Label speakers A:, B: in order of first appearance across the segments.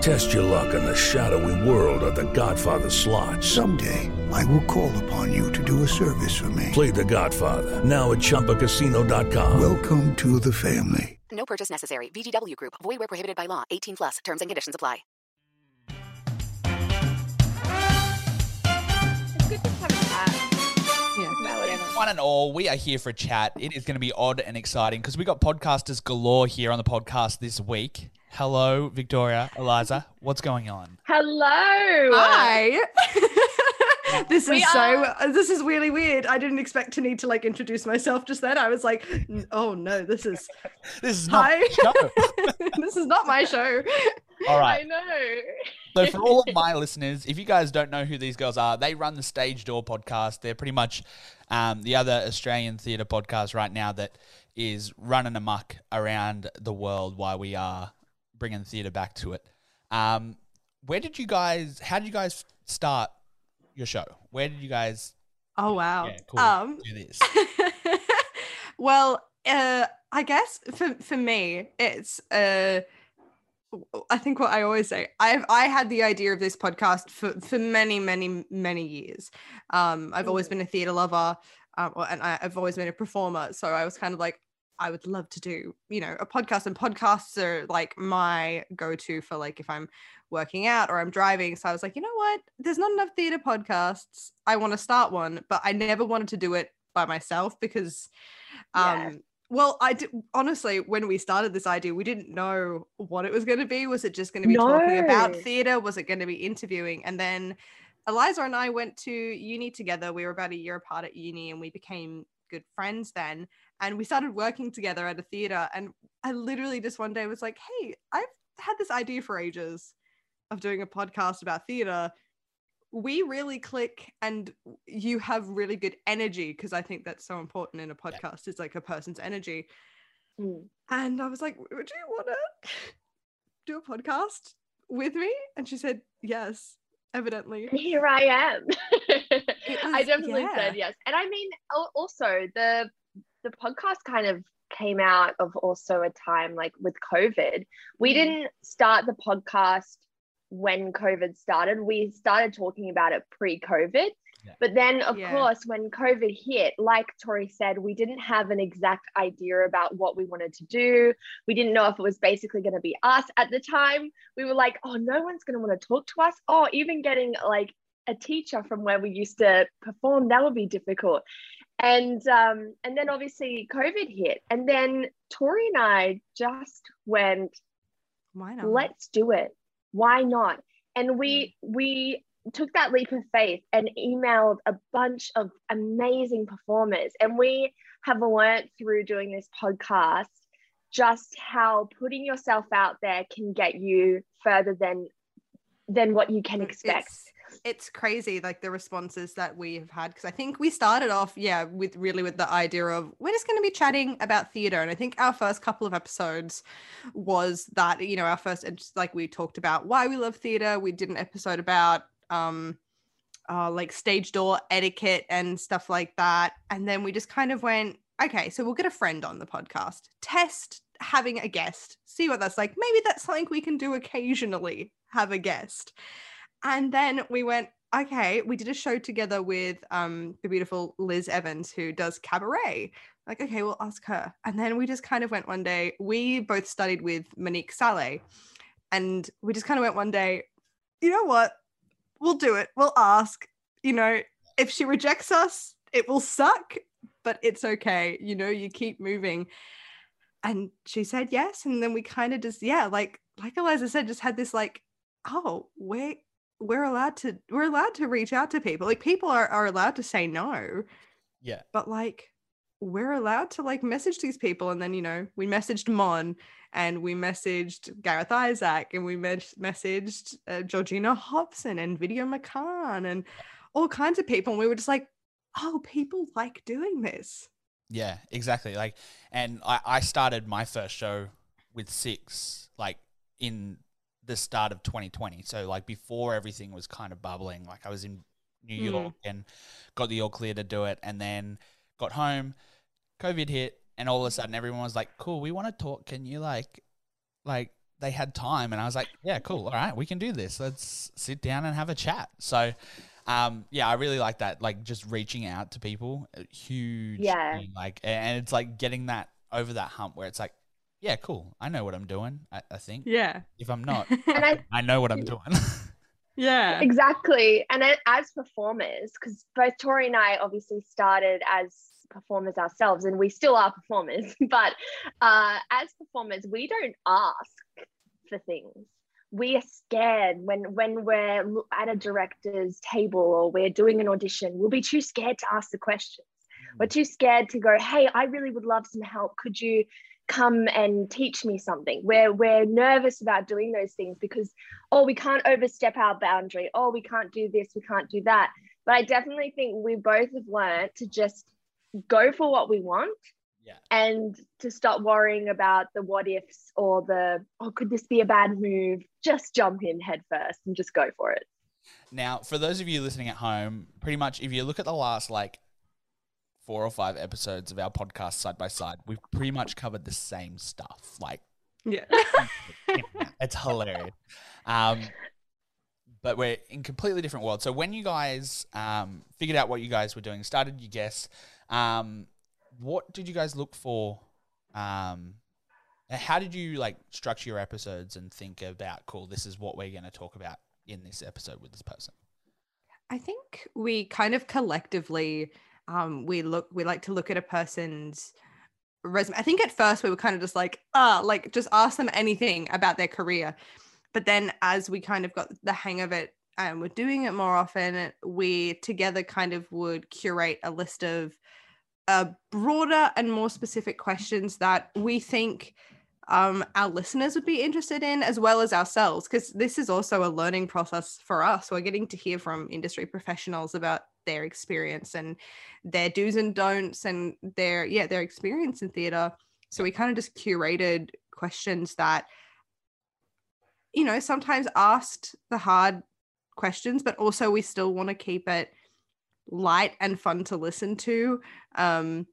A: Test your luck in the shadowy world of The Godfather slot.
B: Someday, I will call upon you to do a service for me.
A: Play The Godfather now at ChumbaCasino.com.
B: Welcome to the family.
C: No purchase necessary. VGW Group. Void where prohibited by law. 18 plus. Terms and conditions apply.
D: It's good to have a chat. about whatever.
E: One and all, we are here for a chat. It is going to be odd and exciting because we got podcasters galore here on the podcast this week. Hello, Victoria, Eliza. What's going on?
D: Hello.
F: Hi. this
D: We
F: is so.
D: are-
F: This is really weird. I didn't expect to need to like introduce myself just then. I was like, oh no, this is
E: This is not
F: hi.
E: show.
F: this is not my show.
E: all right I
D: know.
E: So, for all of my listeners, if you guys don't know who these girls are, they run the Stage Door podcast. They're pretty much um, the other Australian theatre podcast right now that is running amok around the world while we are bringing the theatre back to it. Um, where did you guys? How did you guys start your show? Where did you guys?
F: Oh wow.
E: Yeah, cool.
F: Um.
E: do this.
F: well, uh, I guess for for me, it's uh. I think what I always say, I've I had the idea of this podcast for for many many many years. Um, I've always been a theater lover, um, and I've always been a performer. So I was kind of like, I would love to do, you know, a podcast. And podcasts are like my go to for like if I'm working out or I'm driving. So I was like, you know what? There's not enough theater podcasts. I want to start one, but I never wanted to do it by myself because, um,
D: Yeah.
F: well, I did honestly when we started this idea, we didn't know what it was going to be. Was it just going to be talking about theater? Was it going to be interviewing? And then Eliza and I went to uni together. We were about a year apart at uni and we became good friends then. And we started working together at a theater. And I literally just one day was like, hey, I've had this idea for ages of doing a podcast about theater. We really click and you have really good energy because I think that's so important in a podcast is like a person's energy.
D: Mm.
F: And I was like, would you want to do a podcast with me? And she said, yes, evidently.
D: Here I am. I definitely
F: yeah.
D: said yes. And I mean, also the the podcast kind of came out of also a time like with COVID. We
F: Mm.
D: didn't start the podcast when COVID started. We started talking about it pre-COVID.
E: Yeah.
D: But then, of
F: Yeah.
D: course, when COVID hit, like Tori said, we didn't have an exact idea about what we wanted to do. We didn't know if it was basically going to be us at the time. We were like, oh, no one's going to want to talk to us. Oh, even getting like a teacher from where we used to perform, that would be difficult. And um, and then obviously COVID hit. And then Tori and I just went,
F: Why not?
D: let's do it why not and we we took that leap of faith and emailed a bunch of amazing performers and we have learned through doing this podcast just how putting yourself out there can get you further than than what you can expect
F: It's, it's crazy, like the responses that we have had. Because I think we started off, yeah, with really with the idea of we're just going to be chatting about theater. And I think our first couple of episodes was that, you know, our first, like we talked about why we love theater. We did an episode about, um, uh, like stage door etiquette and stuff like that. And then we just kind of went, okay, so we'll get a friend on the podcast, test having a guest, see what that's like. Maybe that's something we can do occasionally, have a guest. And then we went, okay, we did a show together with um the beautiful Liz Evans who does cabaret. Like, okay, we'll ask her. And then we just kind of went one day. We both studied with Monique Salle. And we just kind of went one day, you know what? We'll do it. We'll ask. You know, if she rejects us, it will suck. but it's okay. You know, you keep moving. And she said yes. And then we kind of just, yeah, like like Eliza said, just had this like, oh, we're we're allowed to we're allowed to reach out to people. Like people are, are allowed to say no.
E: Yeah.
F: But like we're allowed to like message these people. And then, you know, we messaged Mon and we messaged Gareth Isaac and we mes- messaged uh, Georgina Hopson and Vidya Makan and all kinds of people. And we were just like, oh, people like doing this.
E: Yeah, exactly. Like, and I, I started my first show with six, like in the start of 2020. So, like, before everything was kind of bubbling, like, I was in New
F: Mhm.
E: York and got the all clear to do it. And then got home, COVID hit, and all of a sudden everyone was like, cool, we want to talk. Can you, like, like, they had time. And I was like, yeah, cool. All right, we can do this. Let's sit down and have a chat. So, um, yeah, I really like that. Like just reaching out to people, a huge.
D: Yeah.
E: thing, Like, and it's like getting that over that hump where it's like, yeah, cool. I know what I'm doing. I, I think.
F: Yeah.
E: If I'm not,
D: And I
E: I know what I'm doing.
F: Yeah.
D: Exactly. And as performers, because both Tori and I obviously started as performers ourselves, and we still are performers, but uh, as performers, we don't ask for things. We are scared when when we're at a director's table or we're doing an audition. We'll be too scared to ask the questions. We're too scared to go, "Hey, I really would love some help. Could you come and teach me something?" We're we're nervous about doing those things because oh, we can't overstep our boundary. Oh, we can't do this, we can't do that. But I definitely think we both have learned to just go for what we want
E: Yeah.
D: and to stop worrying about the what ifs or the, oh, could this be a bad move? Just jump in head first and just go for it.
E: Now, for those of you listening at home, pretty much if you look at the last like four or five episodes of our podcast side by side, we've pretty much covered the same stuff. Like
F: Yeah.
E: it's hilarious. Um, but we're in completely different worlds. So when you guys um, figured out what you guys were doing, started you guess, um, what did you guys look for? Um, and how did you like structure your episodes and think about cool? This is what we're going to talk about in this episode with this person.
F: I think we kind of collectively um we look we like to look at a person's resume. I think at first we were kind of just like, ah, like just ask them anything about their career. But then as we kind of got the hang of it and we're doing it more often, we together kind of would curate a list of uh, broader and more specific questions that we think um, our listeners would be interested in, as well as ourselves, because this is also a learning process for us. We're getting to hear from industry professionals about their experience and their do's and don'ts and their yeah their experience in theater. So we kind of just curated questions that you know sometimes asked the hard questions, but also we still want to keep it light and fun to listen to. Um,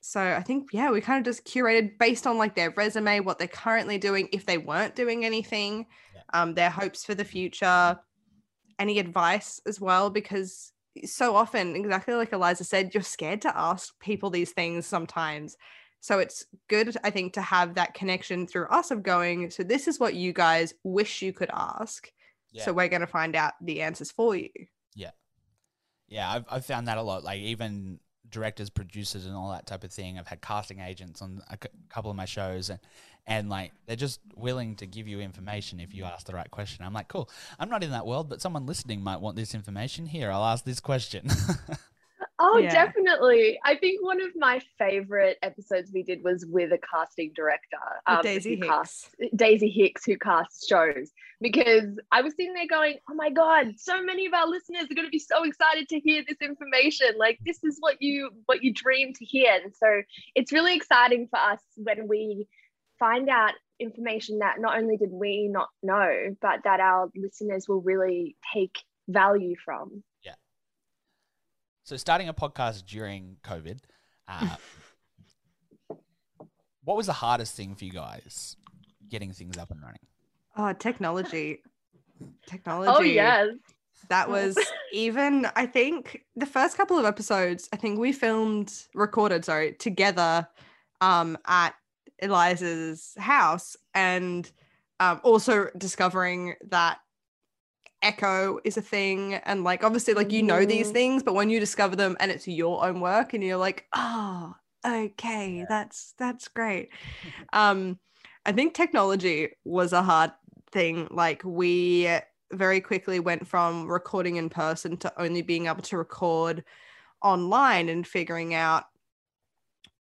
F: so I think yeah, we kind of just curated based on like their resume, what they're currently doing, if they weren't doing anything, um, their hopes for the future, any advice as well, because so often, exactly like Eliza said, you're scared to ask people these things sometimes. So it's good, I think, to have that connection through us of going, so this is what you guys wish you could ask.
E: Yeah.
F: So we're going to find out the answers for you.
E: Yeah. Yeah, I've, I've found that a lot. Like even directors, producers, and all that type of thing. I've had casting agents on a c- couple of my shows, and and like they're just willing to give you information if you ask the right question. I'm like, cool. I'm not in that world, but someone listening might want this information. Here, I'll ask this question.
D: Oh,
F: Yeah.
D: definitely. I think one of my favorite episodes we did was with a casting director, um,
F: Daisy Hicks.
D: casts- Daisy Hicks, who casts shows. Because I was sitting there going, "Oh my god, so many of our listeners are going to be so excited to hear this information. Like this is what you what you dream to hear." And so it's really exciting for us when we find out information that not only did we not know, but that our listeners will really take value from. Yeah.
E: So, starting a podcast during COVID, uh, what was the hardest thing for you guys getting things up and running?
F: Oh, technology. Technology.
D: Oh yes.
F: That was even, I think, the first couple of episodes, I think we filmed, recorded, sorry, together um, at Eliza's house and um, also discovering that echo is a thing and like obviously like you know these
D: Mhm.
F: things but when you discover them and it's your own work and you're like oh okay that's that's great. Um i think technology was a hard thing. Like we very quickly went from recording in person to only being able to record online and figuring out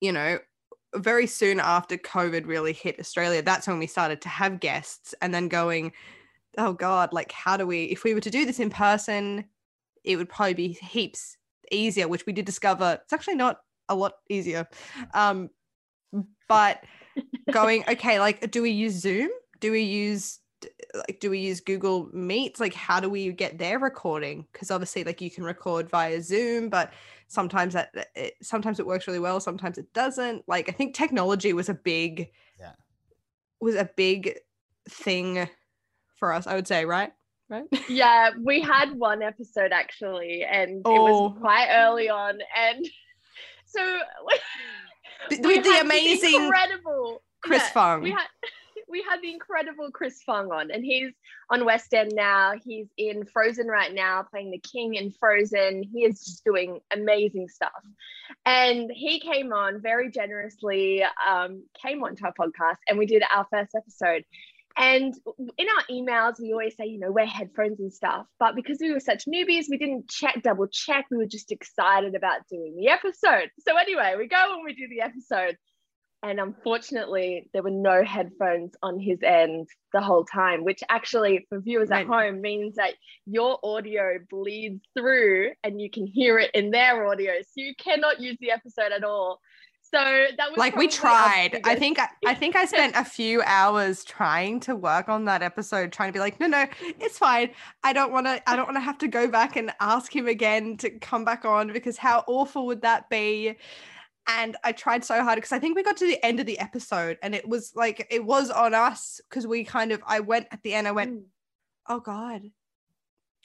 F: you know very soon after covid really hit australia that's when we started to have guests and then going oh god like how do we if we were to do this in person it would probably be heaps easier which we did discover it's actually not a lot easier. Um but going okay like do we use zoom? Do we use like do we use google meets? Like how do we get their recording? Because obviously like you can record via zoom but sometimes that it, sometimes it works really well sometimes it doesn't like i think technology was a big
E: Yeah.
D: was
F: was a big thing for us i would say right right
D: yeah, we had one episode actually, and it
F: Oh.
D: was quite early on, and so
F: Th-
D: we
F: with the
D: had
F: amazing
D: incredible
F: Chris
D: yeah,
F: Fung.
D: We had we had the incredible Chris Fung on, and he's on West End now. He's in Frozen right now, playing the King in Frozen. He is just doing amazing stuff, and he came on very generously. Um, came onto our podcast, and we did our first episode. And in our emails, we always say, you know, wear headphones and stuff. But because we were such newbies, we didn't check, double check. We were just excited about doing the episode. So anyway, we go and we do the episode. And unfortunately, there were no headphones on his end the whole time, which actually, for viewers at home, means that your audio bleeds through and you can hear it in their audio. So you cannot use the episode at all. So that was
F: like we tried i think I, I think i spent a few hours trying to work on that episode trying to be like no no it's fine i don't want to i don't want to have to go back and ask him again to come back on because how awful would that be and i tried so hard because i think we got to the end of the episode and it was like it was on us because we kind of i went at the end i went
D: Mm.
F: oh god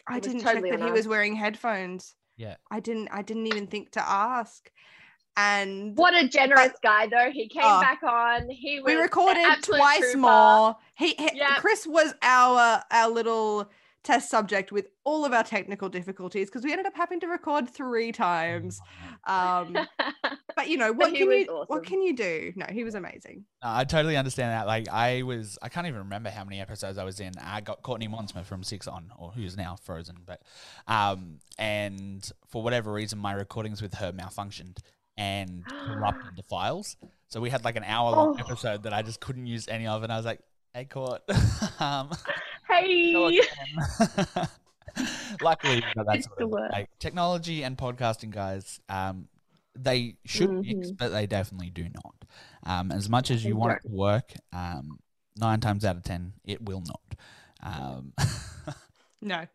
F: i
D: It
F: didn't
D: totally
F: check that
D: on
F: he was wearing headphones
E: Yeah.
F: i didn't i didn't even think to ask and
D: What a generous guy, though. He came
F: Oh.
D: back on. He was
F: we recorded twice
D: trooper.
F: more. He, he-
D: Yep.
F: Chris was our our little test subject with all of our technical difficulties because we ended up having to record three times. Um, but you know what can you
D: awesome.
F: what can you do? No, he was amazing.
E: No, I totally understand that. Like I was, I can't even remember how many episodes I was in. I got Courtney Monsma from Six On, or who's now Frozen, but um, and for whatever reason, my recordings with her malfunctioned and corrupted the files. So we had like an hour long
D: Oh.
E: episode that I just couldn't use any of, and I was like, "Hey, Court." um,
D: hey.
E: Luckily, you know, that's
D: It's the
E: like technology and podcasting, guys. Um, they should mix,
D: Mhm.
E: but they definitely do not. Um, as much as you want it to work, um, nine times out of ten, it will not. Um,
F: No,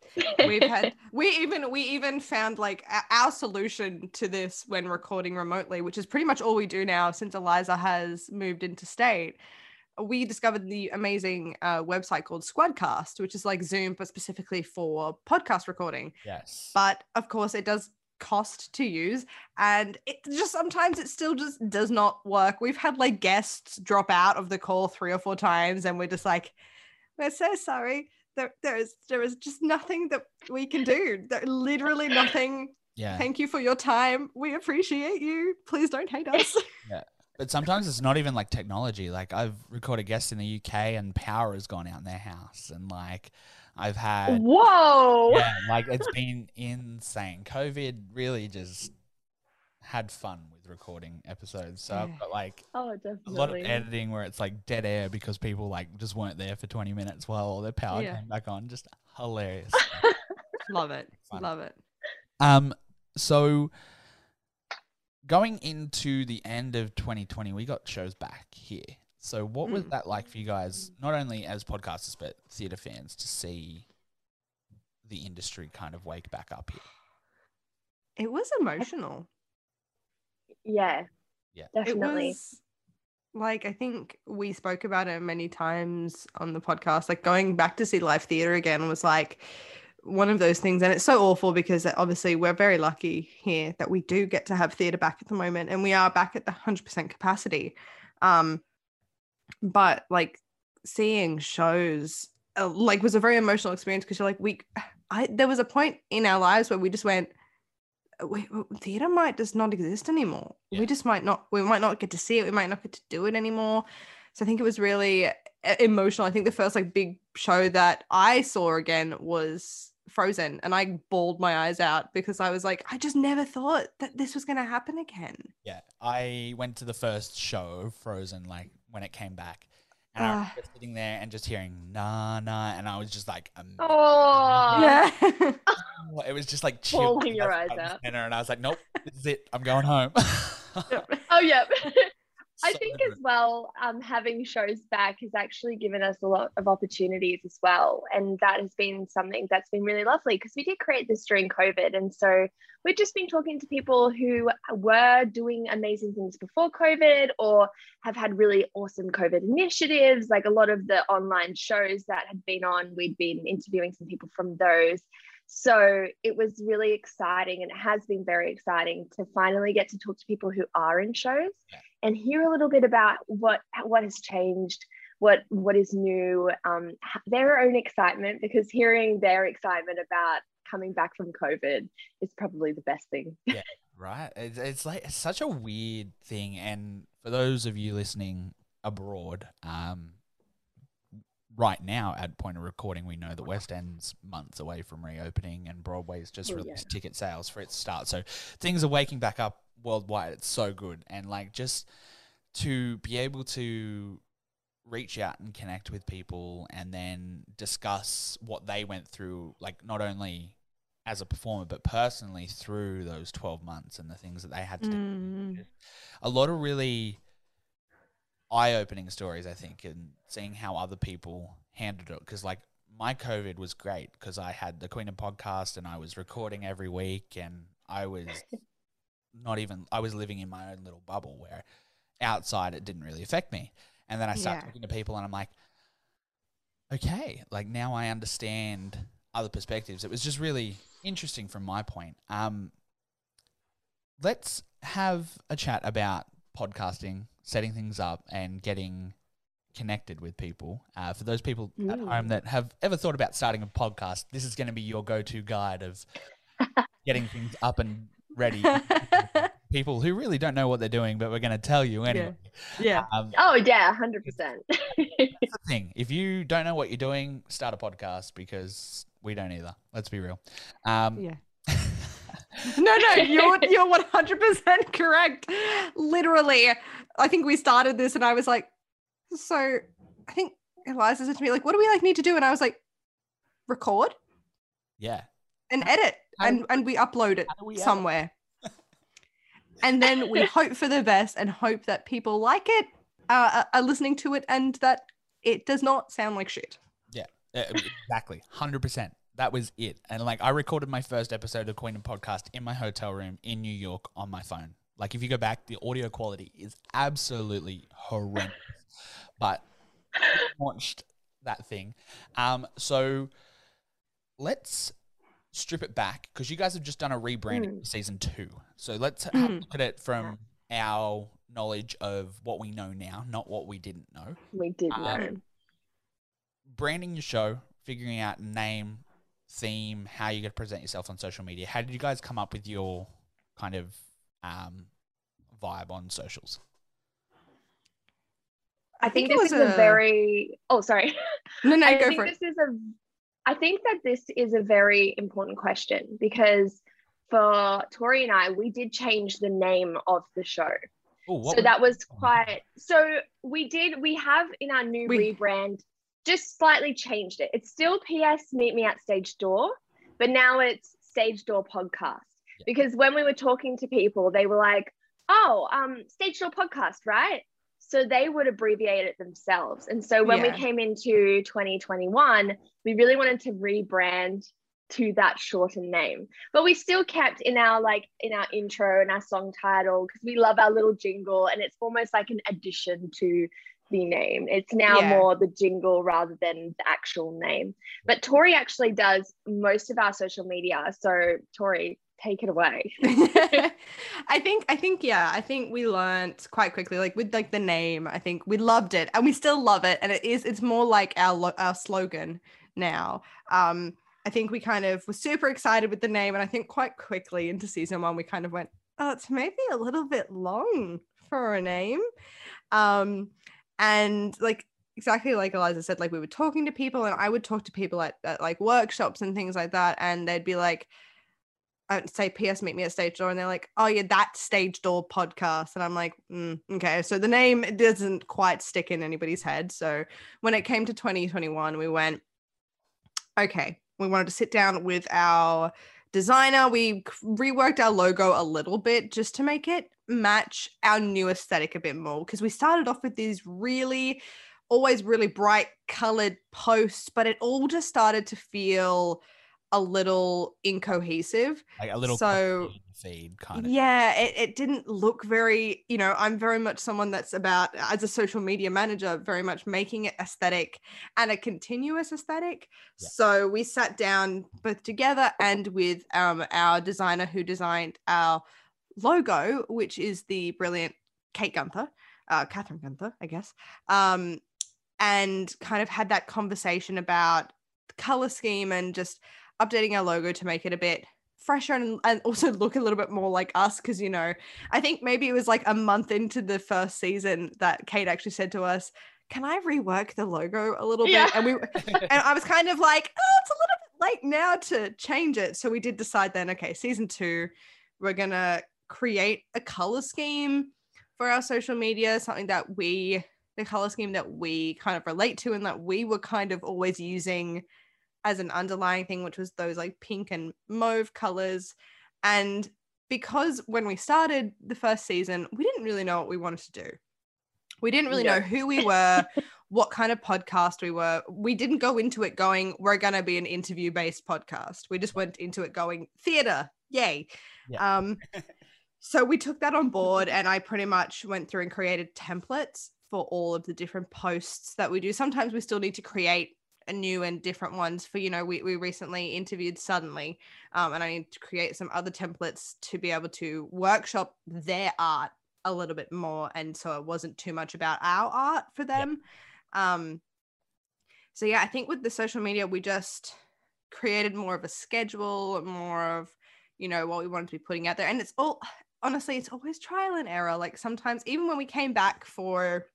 F: we've had we even we even found like our, our solution to this when recording remotely, which is pretty much all we do now since Eliza has moved into state. We discovered the amazing uh, website called Squadcast, which is like Zoom but specifically for podcast recording.
E: yes.
F: But of course, it does cost to use, and it just sometimes it still just does not work. We've had like guests drop out of the call three or four times, and we're just like, we're so sorry. There, there is there is just nothing that we can do. There literally nothing.
E: yeah.
F: Thank you for your time. We appreciate you. Please don't hate us.
E: But sometimes it's not even like technology. Like I've recorded guests in the UK and power has gone out in their house, and like I've had
D: Whoa.
E: yeah, like it's been insane. COVID really just had fun with recording episodes. So. I've got like
D: Oh,
E: a lot of editing where it's like dead air because people like just weren't there for 20 minutes while all their power
F: Yeah.
E: came back on. Just hilarious.
F: Love it.
E: Fun.
F: Love it.
E: um, so going into the end of 2020, we got shows back here. So what was
F: Mm.
E: that like for you guys, not only as podcasters but theatre fans, to see the industry kind of wake back up here?
F: It was emotional.
D: Yeah.
E: Yeah.
D: Definitely.
F: It was like I think we spoke about it many times on the podcast. Like going back to see live theater again was like one of those things, and it's so awful because obviously we're very lucky here that we do get to have theater back at the moment, and we are back at the hundred percent capacity. Um, but like seeing shows uh, like was a very emotional experience because you're like we I there was a point in our lives where we just went we, theater might just not exist anymore.
E: Yeah.
F: We just might not we might not get to see it. We might not get to do it anymore. So I think it was really uh, emotional. I think the first like big show that I saw again was Frozen and I bawled my eyes out because I was like I just never thought that this was going to happen again.
E: Yeah, I went to the first show of Frozen like when it came back, and I
F: was
E: remember sitting there and just hearing nah nah, and I was just like, um,
D: Oh,
F: yeah.
E: it was just like chill.
D: Bawling your eyes out.
E: And I was like, nope, this is it. I'm going home.
D: Oh, yep. I
E: So
D: think as well, um, having shows back has actually given us a lot of opportunities as well. And that has been something that's been really lovely because we did create this during COVID. And so we've just been talking to people who were doing amazing things before COVID or have had really awesome COVID initiatives. Like a lot of the online shows that had been on, we'd been interviewing some people from those. So it was really exciting and it has been very exciting to finally get to talk to people who are in shows and hear a little bit about what what has changed, what what is new, um, their own excitement because hearing their excitement about coming back from COVID is probably the best thing.
E: yeah, right? It's, it's like it's such a weird thing. And for those of you listening abroad, um, right now at point of recording, we know that West End's months away from reopening, and Broadway's just
D: yeah.
E: released ticket sales for its start. So things are waking back up worldwide. It's so good, and like just to be able to reach out and connect with people and then discuss what they went through like not only as a performer but personally through those 12 months and the things that they had to do
F: Mm.
E: a lot of really eye-opening stories i think and seeing how other people handled it. Because like my covid was great because i had the queen of podcast and i was recording every week and i was not even i was living in my own little bubble where outside it didn't really affect me. And then i start
F: Yeah.
E: talking to people and i'm like okay like now i understand other perspectives. It was just really interesting from my point. Um let's have a chat about podcasting, setting things up, and getting connected with people. Uh, for those people at home that have ever thought about starting a podcast, this is going to be your go-to guide of getting things up and ready. people who really don't know what they're doing, but we're going to tell you anyway.
F: yeah.
E: Um,
D: Oh yeah, hundred percent.
E: that's the thing. If you don't know what you're doing, start a podcast because we don't either. Let's be real. Um,
F: Yeah. No, no, you're you're one hundred percent correct. Literally, I think we started this, and I was like, so I think Eliza said to me, like, what do we like need to do? And I was like, record
E: yeah.
F: and edit,
E: How
F: and and we upload it
E: we
F: somewhere, and then we hope for the best and hope that people like it, uh, are listening to it, and that it does not sound like shit.
E: Yeah, uh, exactly. 100%. That was it. And like, I recorded my first episode of Queen and Podcast in my hotel room in New York on my phone. Like, if you go back, the audio quality is absolutely horrendous. But I launched that thing. Um, so let's strip it back because you guys have just done a rebranding for season two. So let's
F: Mm.
E: look at it from our knowledge of what we know now, not what we didn't know
D: we did
E: Um,
D: know.
E: branding your show, figuring out name, theme, how you're going to present yourself on social media. How did you guys come up with your kind of um, vibe on socials?
D: I think,
F: it
D: this
F: was
D: is a,
F: a-
D: very. Oh, sorry.
F: No, no,
D: I
F: go
D: think
F: for it.
D: this is a. I think that this is a very important question because for Tori and I, we did change the name of the show.
E: Oh,
D: so that was quite. So we did. We have in our new
F: We-
D: rebrand just slightly changed it. It's still PS Meet Me at Stage Door, but now it's Stage Door Podcast. Because when we were talking to people, they were like, "Oh, um, Stage Door Podcast, right?" So they would abbreviate it themselves. And so when
F: Yeah.
D: we came into 2021, we really wanted to rebrand to that shortened name. But we still kept in our like in our intro and our song title because we love our little jingle and it's almost like an addition to the name. It's now
F: Yeah.
D: more the jingle rather than the actual name. But Tori actually does most of our social media. So Tori, take it away.
F: I think I think yeah, I think we learned quite quickly like with like the name, I think we loved it and we still love it and it is it's more like our lo- our slogan now. Um I think we kind of were super excited with the name and I think quite quickly into season 1 we kind of went, "Oh, it's maybe a little bit long for a name." Um and like exactly like Eliza said, like we were talking to people and I would talk to people at, at like workshops and things like that and they'd be like I would say, P.S. Meet me at Stage Door, and they're like, "Oh yeah, that Stage Door podcast," and I'm like, mm, "Okay." So the name doesn't quite stick in anybody's head. So when it came to 2021, we went, "Okay." We wanted to sit down with our designer. We reworked our logo a little bit just to make it match our new aesthetic a bit more because we started off with these really always really bright colored posts but it all just started to feel a little incohesive.
E: Like a little
F: so
E: feed kind of.
F: Yeah, it, it didn't look very, you know, I'm very much someone that's about as a social media manager, very much making it aesthetic and a continuous aesthetic.
E: Yeah.
F: So we sat down both together and with um, our designer who designed our logo, which is the brilliant Kate Gunther, uh, Catherine Gunther, I guess. Um, and kind of had that conversation about the color scheme and just updating our logo to make it a bit fresher and, and also look a little bit more like us because you know i think maybe it was like a month into the first season that kate actually said to us can i rework the logo a little
D: Yeah.
F: bit and we and i was kind of like oh it's a little bit late now to change it so we did decide then okay season two we're gonna create a color scheme for our social media something that we the color scheme that we kind of relate to and that we were kind of always using as an underlying thing, which was those like pink and mauve colors. And because when we started the first season, we didn't really know what we wanted to do. We didn't really know who we were, what kind of podcast we were. We didn't go into it going, we're going to be an interview based podcast. We just went into it going, theater, yay.
E: Yeah.
F: Um, so we took that on board, and I pretty much went through and created templates for all of the different posts that we do. Sometimes we still need to create new and different ones for you know we, we recently interviewed suddenly um, and i need to create some other templates to be able to workshop their art a little bit more and so it wasn't too much about our art for them. Um so yeah i think with the social media we just created more of a schedule more of you know what we wanted to be putting out there and it's all honestly it's always trial and error like sometimes even when we came back for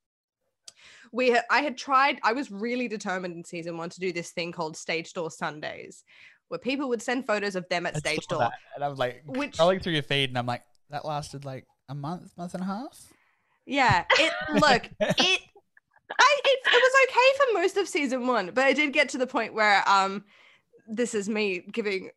F: we had, I had tried I was really determined in season 1 to do this thing called stage door Sundays where people would send photos of them at
E: I
F: stage door.
E: that, and I was like
F: Which-
E: scrolling through your feed, and I'm like, that lasted like a month, month and a half.
F: yeah it look it I it, it was okay for most of season 1 but I did get to the point where um this is me giving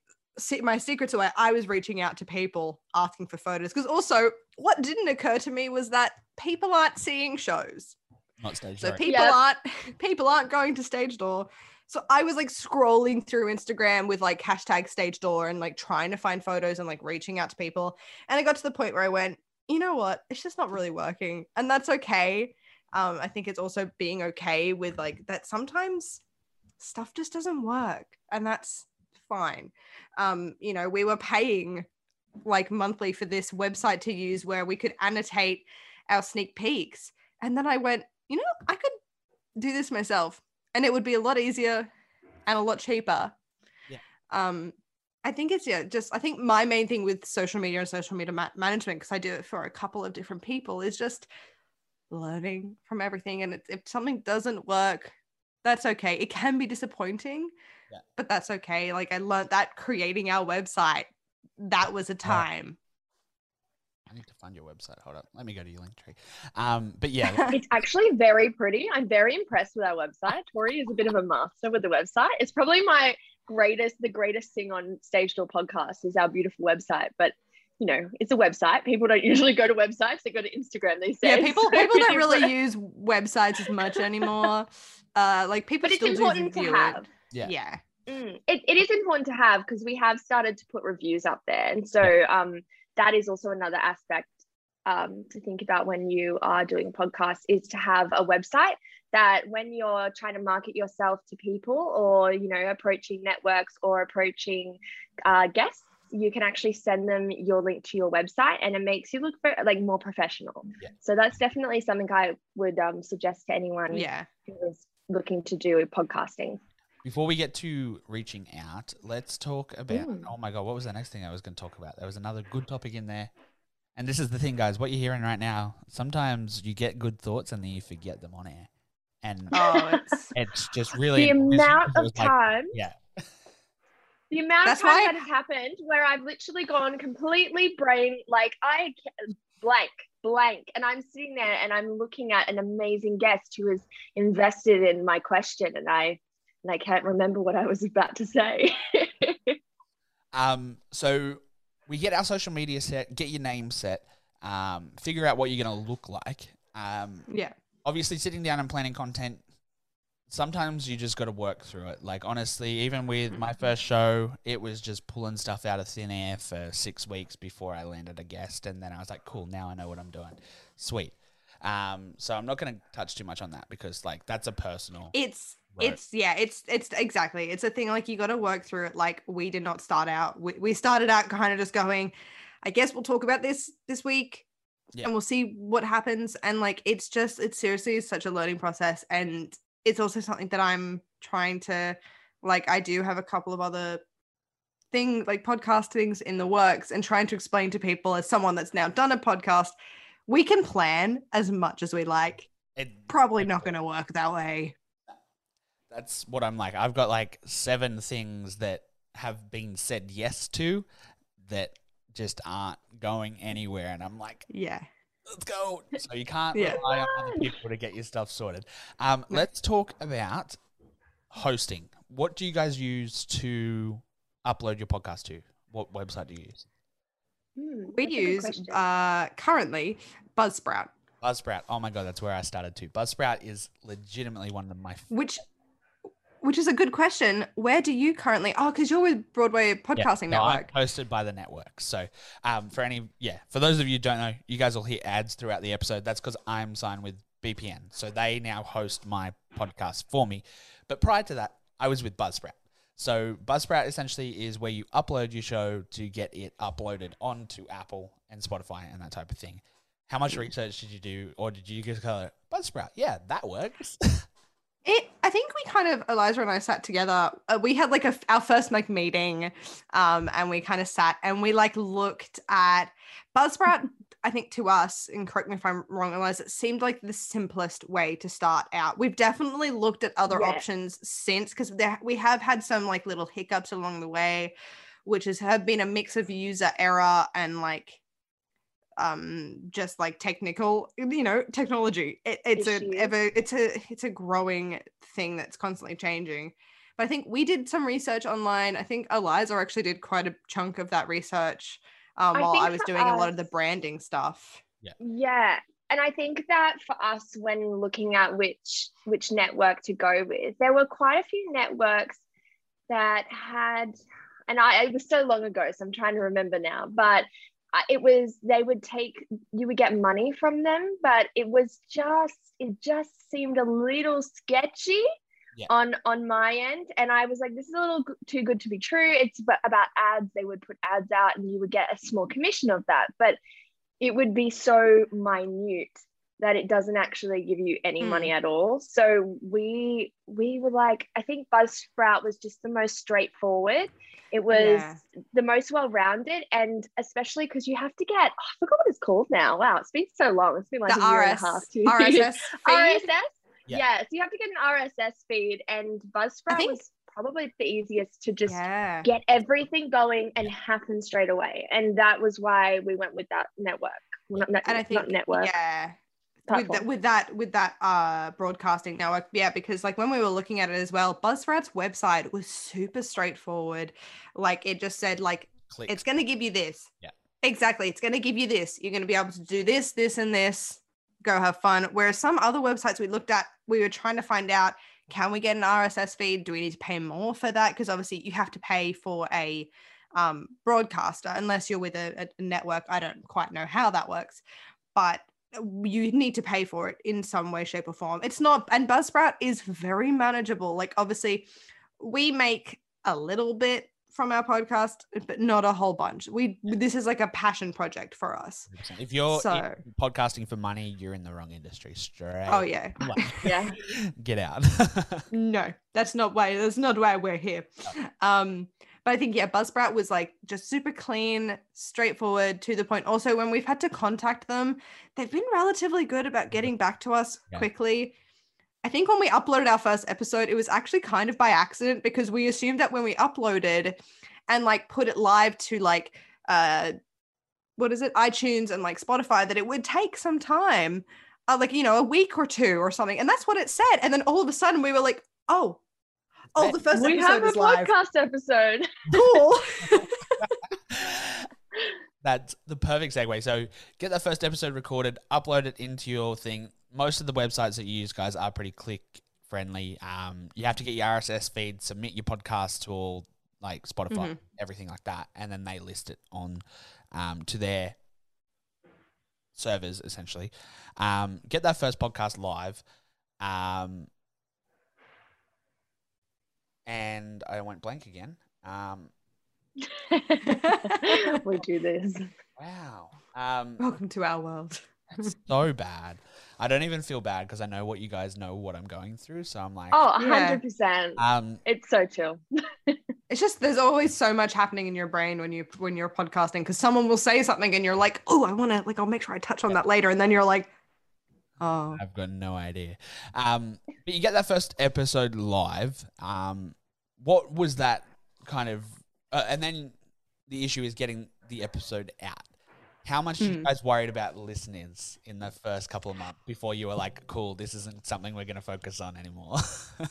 F: my secrets away. I was reaching out to people asking for photos because also what didn't occur to me was that people aren't seeing shows
E: Not stage
F: So
E: door.
F: people
D: Yep.
F: aren't people aren't going to stage door. So I was like scrolling through Instagram with like hashtag stage door and like trying to find photos and like reaching out to people. And I got to the point where I went, you know what? It's just not really working. And that's okay. Um, I think it's also being okay with like that sometimes stuff just doesn't work. And that's fine. Um, you know, we were paying like monthly for this website to use where we could annotate our sneak peeks. And then I went, you know, I could do this myself and it would be a lot easier and a lot cheaper.
E: Yeah.
F: Um, I think it's yeah, just I think my main thing with social media and social media ma- management because I do it for a couple of different people is just learning from everything. And if something doesn't work, that's okay. It can be disappointing,
E: Yeah.
F: but that's okay. Like I learned that creating our website, that was a time.
E: I need to find your website. Hold up. Let me go to your link tree. Um, but yeah,
D: It's actually very pretty. I'm very impressed with our website. Tori is a bit of a master with the website. It's probably my greatest, the greatest thing on Stage Door podcast is our beautiful website. But you know, it's a website. People don't usually go to websites; they go to Instagram these days.
F: Yeah, people
D: So
F: people don't really
D: got
F: use websites as much anymore. Uh, like people
D: But it's
F: still do
D: important to
F: review
D: have.
F: it.
E: Yeah.
F: yeah.
D: Mm, it, it is important to have because we have started to put reviews up there. And so um, that is also another aspect um, to think about when you are doing podcasts is to have a website that when you're trying to market yourself to people or, you know, approaching networks or approaching uh, guests, you can actually send them your link to your website and it makes you look very, like more professional.
E: Yeah.
D: So that's definitely something I would um, suggest to anyone
F: Yeah.
D: who is looking to do podcasting.
E: Before we get to reaching out, let's talk about.
D: Mm.
E: Oh my god, what was the next thing I was going to talk about? There was another good topic in there. And this is the thing, guys. What you're hearing right now. Sometimes you get good thoughts and then you forget them on air, and
F: Oh, it's
E: it's just really
D: the
E: embarrassing
D: amount
E: 'cause it
D: of
E: was like-
D: time
E: yeah,
D: the amount
F: That's
D: of time
F: why-
D: that has happened where I've literally gone completely brain like I ca- blank blank and I'm sitting there and I'm looking at an amazing guest who is invested in my question and I and I can't remember what I was about to say.
E: Um, so we get our social media set, get your name set, um, figure out what you're going to look like. Um,
F: yeah.
E: obviously, sitting down and planning content, sometimes you just got to work through it. Like, honestly, even with my first show, it was just pulling stuff out of thin air for six weeks before I landed a guest. And then I was like, cool, now I know what I'm doing. Sweet. Um, so I'm not going to touch too much on that because, like, that's a personal.
F: It's
E: Right.
F: it's yeah, it's it's exactly. It's a thing like you got to work through it. Like we did not start out. We, we started out kind of just going. I guess we'll talk about this this week,
E: Yeah.
F: and we'll see what happens. And like it's just it's seriously such a learning process, and it's also something that I'm trying to like. I do have a couple of other thing like podcast things in the works, and trying to explain to people as someone that's now done a podcast, we can plan as much as we like.
E: it,
F: Probably not going to work that way.
E: That's what I'm like. I've got like seven things that have been said yes to that just aren't going anywhere. And I'm like,
F: Yeah.
E: let's go. So you can't
F: Yeah.
E: rely on other people to get your stuff sorted. Um, let's talk about hosting. What do you guys use to upload your podcast to? What website do you use?
D: Hmm,
F: We
D: that's a good
F: use uh currently Buzzsprout,
E: Buzzsprout. Oh my god, that's where I started too. Buzzsprout is legitimately one of my
F: which which is a good question. Where do you currently Oh, because you're with Broadway
E: Yeah,
F: Podcasting
E: no, I'm hosted by the network. So, um, for any, yeah, for those of you who don't know, you guys will hear ads throughout the episode. That's because I'm signed with BPN. So they now host my podcast for me. But prior to that, I was with Buzzsprout. So Buzzsprout essentially is where you upload your show to get it uploaded onto Apple and Spotify and that type of thing. How much research did you do, or did you just go Buzzsprout? Yeah, that works.
F: It, I think we kind of Eliza and I sat together. Uh, we had like a our first like meeting, um, and we kind of sat and we like looked at Buzzsprout. I think to us, and correct me if I'm wrong, Eliza, it seemed like the simplest way to start out. We've definitely looked at other
D: Yeah.
F: options since because we have had some like little hiccups along the way, which has have been a mix of user error and like um just like technical you know technology. It, it's
D: Issues.
F: a ever it's a it's a growing thing that's constantly changing. But i think we did some research online. I think eliza actually did quite a chunk of that research um,
D: I
F: while i was
D: for
F: doing a lot of the branding stuff.
D: Yeah. yeah. And I think that for us, when looking at which which network to go with, there were quite a few networks that had, and I it was so long ago, so I'm trying to remember now, but I- it was they would take you would get money from them, but it was just it just seemed a little sketchy
E: Yeah.
D: on on my end, and I was like, this is a little too good to be true. It's about ads; they would put ads out, and you would get a small commission of that, but it would be so minute that it doesn't actually give you any
F: Hmm.
D: money at all. So we we were like, I think Buzzsprout was just the most straightforward. It was
F: Yeah.
D: the most well-rounded, and especially because you have to get oh, I forgot what it's called now. Wow, it's been so long. It's been like
F: the
D: a year and a half, two
F: RSS
D: years.
F: feed.
D: RSS.
E: Yeah.
D: Yeah. so you have to get an RSS feed, and Buzzsprout
F: think-
D: was probably the easiest to just
F: yeah
D: get everything going and happen straight away. And that was why we went with that network. Well, not, net-
F: and i
D: not
F: think
D: network.
F: yeah with that, with that with that uh broadcasting network yeah because like when we were looking at it as well buzzsprout's website was super straightforward. Like it just said like
E: Click.
F: it's going to give you this.
E: Yeah.
F: exactly. It's going to give you this. You're going to be able to do this this and this. Go have fun. Whereas some other websites we looked at we were trying to find out can we get an rss feed? Do we need to pay more for that? Because obviously you have to pay for a um, broadcaster unless you're with a, a network. I don't quite know how that works. But you need to pay for it in some way shape or form it's not and buzzsprout is very manageable like obviously we make a little bit from our podcast, but not a whole bunch. We this is like a passion project for us.
E: If you're
F: So-
E: in- podcasting for money, you're in the wrong industry. Straight.
F: Oh yeah.
E: away.
D: Yeah.
E: Get out.
F: No, that's not why. That's not why we're here. Um, but I think yeah, Buzzsprout was like just super clean, straightforward, to the point. Also, when we've had to contact them, they've been relatively good about getting back to us
E: Yeah.
F: quickly. I think when we uploaded our first episode, it was actually kind of by accident because we assumed that when we uploaded and like put it live to like uh what is it, iTunes and like Spotify, that it would take some time. Uh, like you know a week or two or something and that's what it said and then all of a sudden we were like oh oh the first
D: we
F: episode
D: have a
F: is live
D: podcast episode.
F: cool
E: That's the perfect segue. So get that first episode recorded, upload it into your thing. Most of the websites that you use, guys, are pretty click friendly. Um, you have to get your RSS feed, submit your podcast to all like Spotify,
F: Mhm.
E: everything like that, and then they list it on um, to their servers essentially. Um, get that first podcast live. Um, and I went blank again. Um,
D: we do this.
E: wow. Um,
F: welcome to our world
E: That's so bad. I don't even feel bad because I know what you guys know what I'm going through. So I'm like,
D: Oh, 100%.
E: um,
D: It's so chill.
F: it's just there's always so much happening in your brain when you when you're podcasting because someone will say something and you're like oh i want to like i'll make sure i touch on that later and then you're like oh
E: I've got no idea. Um, but you get that first episode live. Um, what was that kind of? Uh, and then the issue is getting the episode out. How much are you
F: Hmm.
E: guys worried about listeners in the first couple of months before you were like, "Cool, this isn't something we're going to focus on anymore"?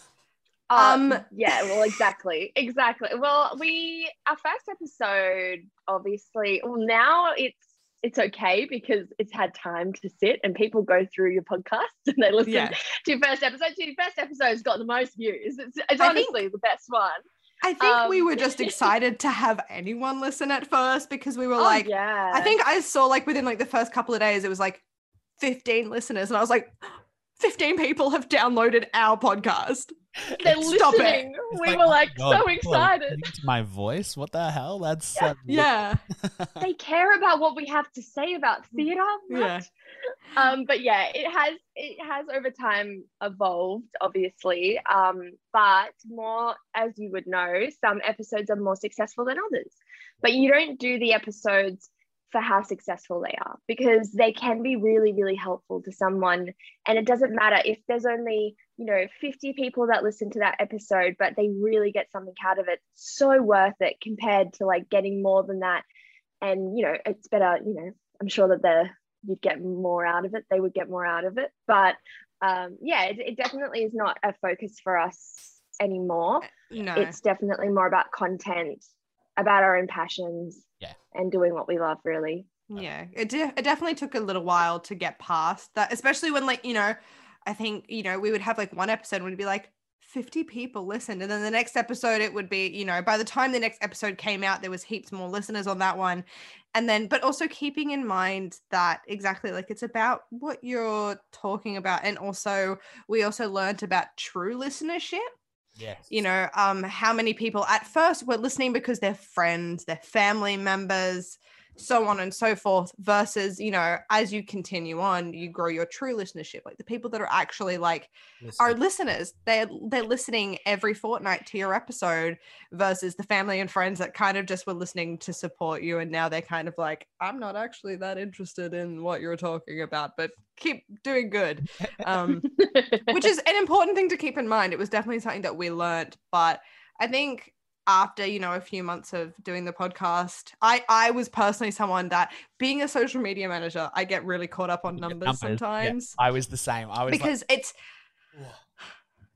F: Um,
D: Um, yeah, well, exactly, exactly. Well, we our first episode, obviously. Well, now it's it's okay because it's had time to sit and people go through your podcast and they listen
F: Yeah.
D: to your first episode. So your first episode's got the most views. It's, it's
F: I think-
D: honestly the best one.
F: i think we
D: Um,
F: were just excited to have anyone listen at first because we were
D: Oh,
F: like
D: yeah,
F: i think i saw like within like the first couple of days it was like 15 listeners and i was like 15 people have downloaded our podcast
D: they're
F: Stop
D: listening.
E: It's
D: We
E: like,
D: were
E: oh
D: like
E: God,
D: so
E: people
D: excited.
E: listening my voice. What the hell? That's uh,
F: yeah
D: they care about what we have to say about theater.
F: Yeah.
D: Um, but yeah, it has it has over time evolved, obviously. Um, but more as you would know, some episodes are more successful than others. But you don't do the episodes for how successful they are because they can be really, really helpful to someone. And it doesn't matter if there's only, you know, 50 people that listen to that episode, but they really get something out of it. So worth it compared to like getting more than that. And, you know, it's better, you know, I'm sure that the you'd get more out of it. They would get more out of it. But um, yeah, it, it definitely is not a focus for us anymore.
F: no
D: It's definitely more about content, about our own passions,
E: Yeah.
D: and doing what we love, really.
F: Yeah, it, de- it definitely took a little while to get past that, especially when, like, you know, I think, you know, we would have like one episode and we'd be like, 50 people listened. And then the next episode, it would be, you know, by the time the next episode came out, there was heaps more listeners on that one. And then, but also keeping in mind that exactly like it's about what you're talking about. And also, we also learned about true listenership
E: yes.
F: you know um how many people at first were listening because they're friends they're family members so on and so forth versus you know as you continue on you grow your true listenership. Like the people that are actually like are listeners. They're they're listening every fortnight to your episode versus the family and friends that kind of just were listening to support you and now they're kind of like i'm not actually that interested in what you're talking about but keep doing good. Um which is an important thing to keep in mind. It was definitely something that we learned, but I think after you know a few months of doing the podcast, I I was personally someone that being a social media manager, I get really caught up on numbers,
E: yeah.
F: sometimes.
E: I was the same. I was
F: because it's
E: like,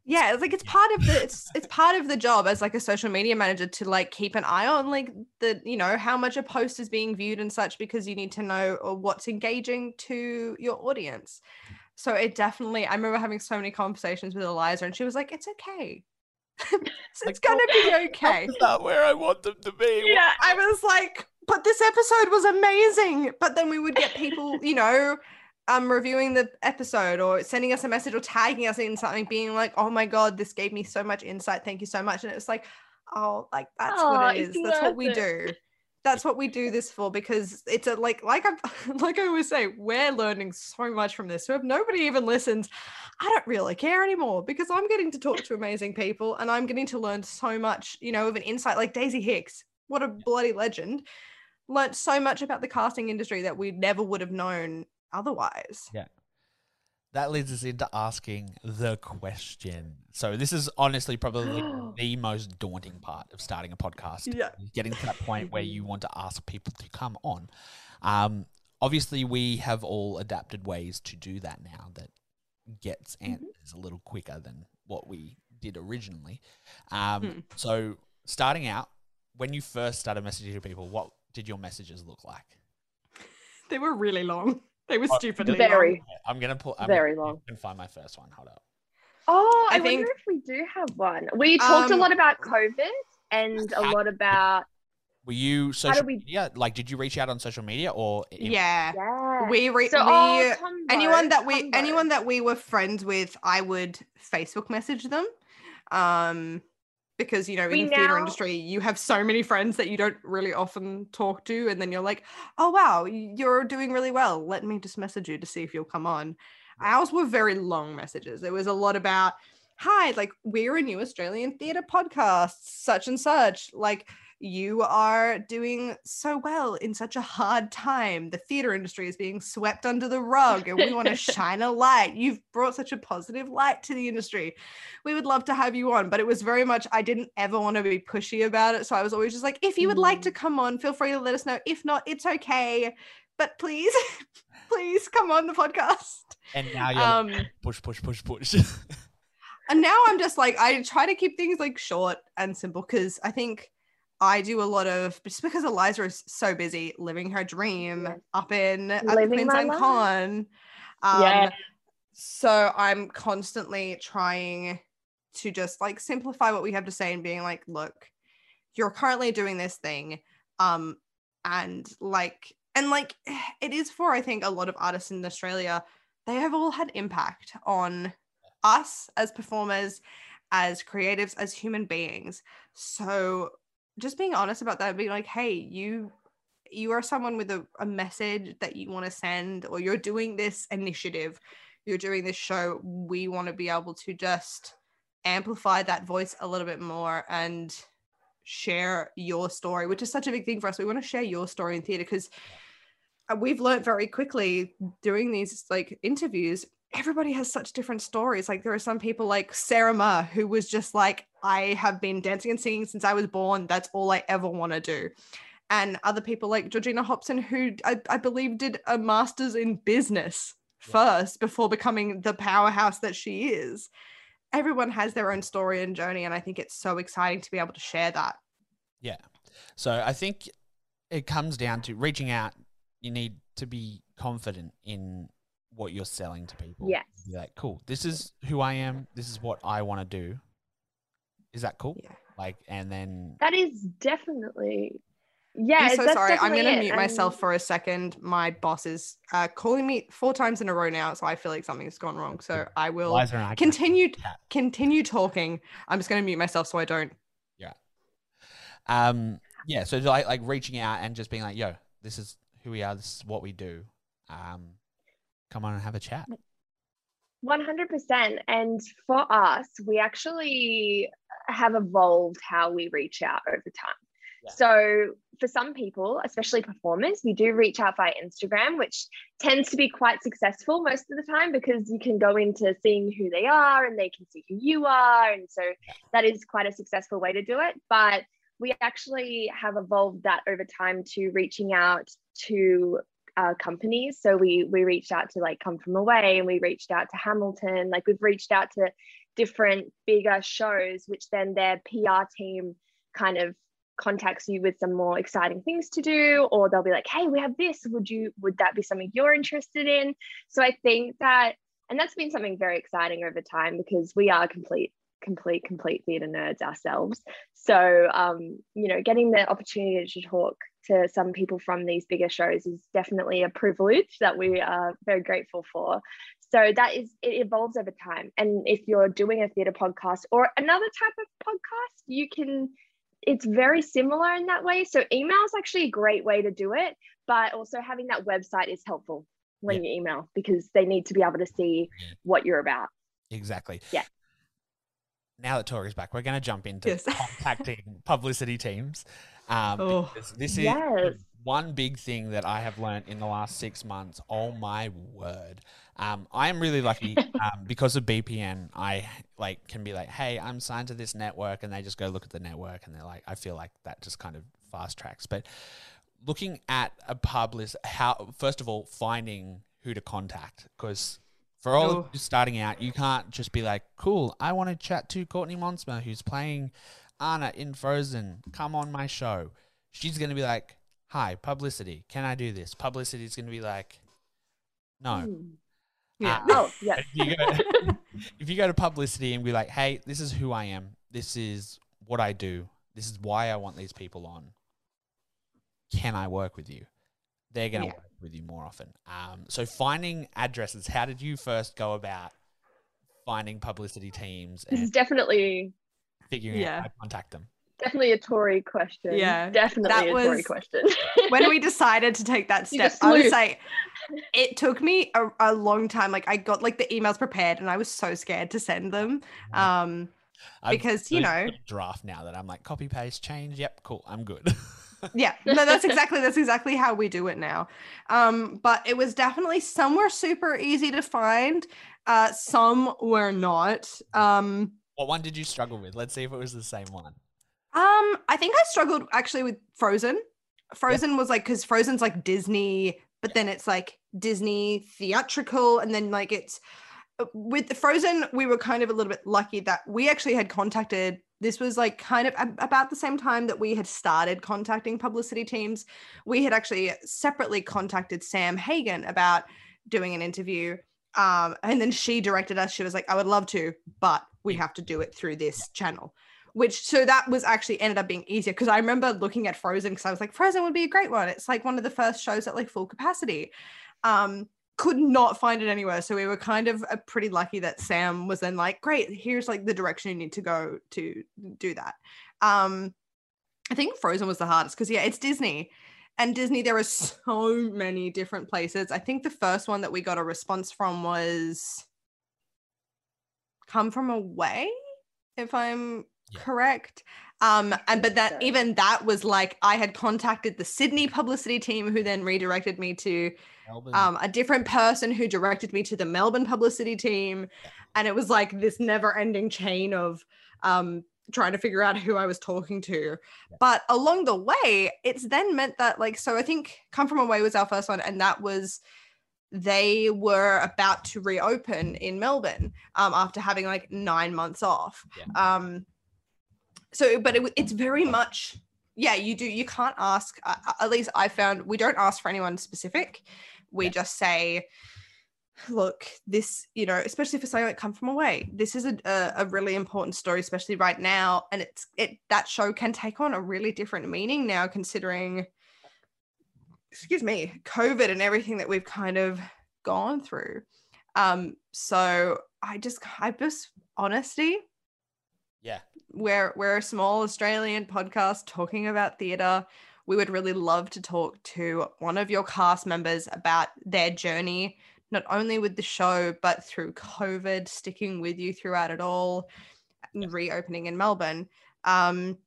F: yeah it's like it's part of the it's it's part of the job as like a social media manager to like keep an eye on like the you know how much a post is being viewed and such because you need to know uh, what's engaging to your audience. So it definitely i remember having so many conversations with eliza and she was like it's okay So it's
E: Like,
F: gonna be okay
E: is that where I want them to be?
D: yeah,
F: i was like but this episode was amazing but then we would get people you know um reviewing the episode or sending us a message or tagging us in something being like oh my god this gave me so much insight thank you so much and it was like oh, like that's
D: Aw,
F: what
D: it's.
F: That's what we
D: worth
F: do. That's what we do this for because it's a like like I like I always say, we're learning so much from this. So if nobody even listens, I don't really care anymore because I'm getting to talk to amazing people and I'm getting to learn so much, you know, of an insight like Daisy Hicks. What a bloody legend. Learned so much about the casting industry that we never would have known otherwise.
E: Yeah. That leads us into asking the question. So this is honestly probably the most daunting part of starting a podcast.
F: Yeah.
E: Getting to that point where you want to ask people to come on. Um, obviously, we have all adapted ways to do that now that gets answers a little quicker than what we did originally. Um,
F: Hmm.
E: So starting out, when you first started messaging people, what did your messages look like?
F: They were really long. They were stupidly
D: Very.
F: long.
E: I'm gonna pull. I'm
D: Very
E: gonna,
D: long.
E: Can find my first one. Hold up.
D: Oh, I,
F: I think-
D: wonder if we do have one. We talked a
F: Um,
D: lot about COVID and a lot about
E: Were you social
D: we-
E: media? Like, did you reach out on social media or? in-
F: Yeah.
D: yeah.
F: We reached.
D: so
F: we
D: oh, Tombo,
F: anyone that we
D: Tombo.
F: anyone that we were friends with, I would Facebook message them. Um because you know, in
D: We
F: the theater industry, you have so many friends that you don't really often talk to, and then you're like, oh wow, you're doing really well. Let me just message you to see if you'll come on. Ours were very long messages. It was a lot about, hi, like we're a new Australian theatre podcast, such and such. Like you are doing so well in such a hard time. The theater industry is being swept under the rug, and we want to shine a light. You've brought such a positive light to the industry. We would love to have you on, but it was very much, I didn't ever want to be pushy about it. So I was always just like, if you would like to come on, feel free to let us know. If not, it's okay. But please, please come on the podcast.
E: And now you're
F: Um,
E: like, push, push, push, push.
F: and now I'm just like I try to keep things like short and simple because I think I do a lot of just because Eliza is so busy living her dream
D: Yes.
F: up in at the Queensland. Con. Um,
D: Yeah.
F: So I'm constantly trying to just like simplify what we have to say and being like, look, you're currently doing this thing, um, and like and like it is for I think a lot of artists in Australia. They have all had impact on us as performers, as creatives, as human beings. So just being honest about that, being like, hey, you you are someone with a, a message that you want to send, or you're doing this initiative, you're doing this show. We want to be able to just amplify that voice a little bit more and share your story, which is such a big thing for us. We want to share your story in theatre because we've learned very quickly doing these like interviews everybody has such different stories like there are some people like sarah ma who was just like i have been dancing and singing since i was born that's all i ever want to do and other people like Georgina Hopson who I, I believe did a master's in business first before becoming the powerhouse that she is everyone has their own story and journey and i think it's so exciting to be able to share that
E: yeah. So I think it comes down to reaching out. You need to be confident in what you're selling to people.
D: Yes.
E: Be like, cool. This is who I am. This is what I want to do. Is that cool?
F: Yeah.
E: Like, and then
D: That is definitely yeah.
F: I'm so
D: that's
F: sorry. I'm going to
D: it.
F: mute myself
D: And-
F: for a second. My boss is uh, calling me four times in a row now, so I feel like something's gone wrong. So I will
E: I
F: continue continue talking. I'm just going to mute myself so I don't. Yeah.
E: Um, yeah. So like, like reaching out and just being like, yo, this is who we are. This is what we do. Um, come on and have a chat.
D: 100% and for us we actually have evolved how we reach out over time.
E: Yeah.
D: so for some people especially performers we do reach out via instagram which tends to be quite successful most of the time because you can go into seeing who they are and they can see who you are. And so that is quite a successful way to do it. But we actually have evolved that over time to reaching out to uh, companies. So we we reached out to like Come From Away, and we reached out to Hamilton. Like we've reached out to different bigger shows, which then their PR team kind of contacts you with some more exciting things to do, or they'll be like, "Hey, we have this. Would you? Would that be something you're interested in?" So I think that, and that's been something very exciting over time because we are complete complete complete theatre nerds ourselves so um you know getting the opportunity to talk to some people from these bigger shows is definitely a privilege that we are very grateful for so that is it evolves over time and if you're doing a theatre podcast or another type of podcast you can it's very similar in that way. So email is actually a great way to do it, but also having that website is helpful when you email because they need to be able to see what you're about.
E: Exactly.
D: Yeah.
E: Now that Tori's back, we're going to jump into
F: Yes.
E: contacting publicity teams. Um,
F: Oh.
E: this is
D: Yes.
E: one big thing that I have learned in the last six months. Oh my word! Um, I am really lucky um, because of BPN. I like can be like, hey, I'm signed to this network, and they just go look at the network, and they're like, I feel like that just kind of fast tracks. But looking at a pub list, how first of all finding who to contact because for all
F: Oh.
E: of you starting out, you can't just be like, cool, I want to chat to Courtney Monsma who's playing Anna in Frozen. Come on my show. She's gonna be like, hi, publicity. Can I do this? Publicity is gonna be like, no.
D: Hmm.
F: Yeah.
E: Uh,
D: Oh, yeah.
E: if you, go, if you go to publicity and be like, hey, this is who I am, this is what I do, this is why I want these people on, can I work with you? They're going to
F: Yeah.
E: work with you more often. Um, so, finding addresses, how did you first go about finding publicity teams
D: This is definitely
E: figuring
F: Yeah.
E: out how to contact them?
D: definitely a Tory question.
F: Yeah,
D: Definitely
F: that
D: a Tory question.
F: when we decided to take that step, I would
D: sleuth.
F: say it took me a, a long time. Like I got like the emails prepared and I was so scared to send them. Um,
E: I've
F: Because, you know-
E: draft now that I'm like, copy, paste, change. Yep, cool, I'm good.
F: yeah, no, that's exactly that's exactly how we do it now. Um, but it was definitely some were super easy to find. Uh, some were not. Um,
E: what one did you struggle with? Let's see if it was the same one.
F: Um, I think I struggled actually with Frozen. Frozen was like because Frozen's like Disney, but then it's like Disney theatrical, and then like it's uh, with the Frozen. We were kind of a little bit lucky that we actually had contacted. This was like kind of about the same time that we had started contacting publicity teams. We had actually separately contacted Sam Hagen about doing an interview. Um, and then she directed us. She was like, I would love to, but we have to do it through this channel which so that was actually ended up being easier because I remember looking at Frozen because I was like, Frozen would be a great one. It's like one of the first shows at like full capacity. Um, could not find it anywhere. So we were kind of uh, pretty lucky that Sam was then like, great, here's like the direction you need to go to do that. Um, I think Frozen was the hardest because yeah, it's Disney. And Disney, there are so many different places. I think the first one that we got a response from was Come From Away, if I'm
E: Yeah.
F: correct. Um, and but that
D: so.
F: even that was like I had contacted the Sydney publicity team who then redirected me to um, a different person who directed me to the Melbourne publicity team. And it was like this never ending chain of um, trying to figure out who I was talking to. But along the way, it's then meant that, like, so I think Come From Away was our first one, and that was they were about to reopen in Melbourne um, after having like nine months off. Um, so, but it, it's very much, yeah, you do, you can't ask, uh, at least I found we don't ask for anyone specific. We just say, look, this, you know, especially for something like Come From Away, this is a, a, a really important story, especially right now. And it's, it, that show can take on a really different meaning now, considering, excuse me, COVID and everything that we've kind of gone through. Um, so I just, I just, honesty,
E: yeah.
F: we're we're a small Australian podcast talking about theatre. We would really love to talk to one of your cast members about their journey, not only with the show, but through COVID, sticking with you throughout it all, and reopening in Melbourne. Um,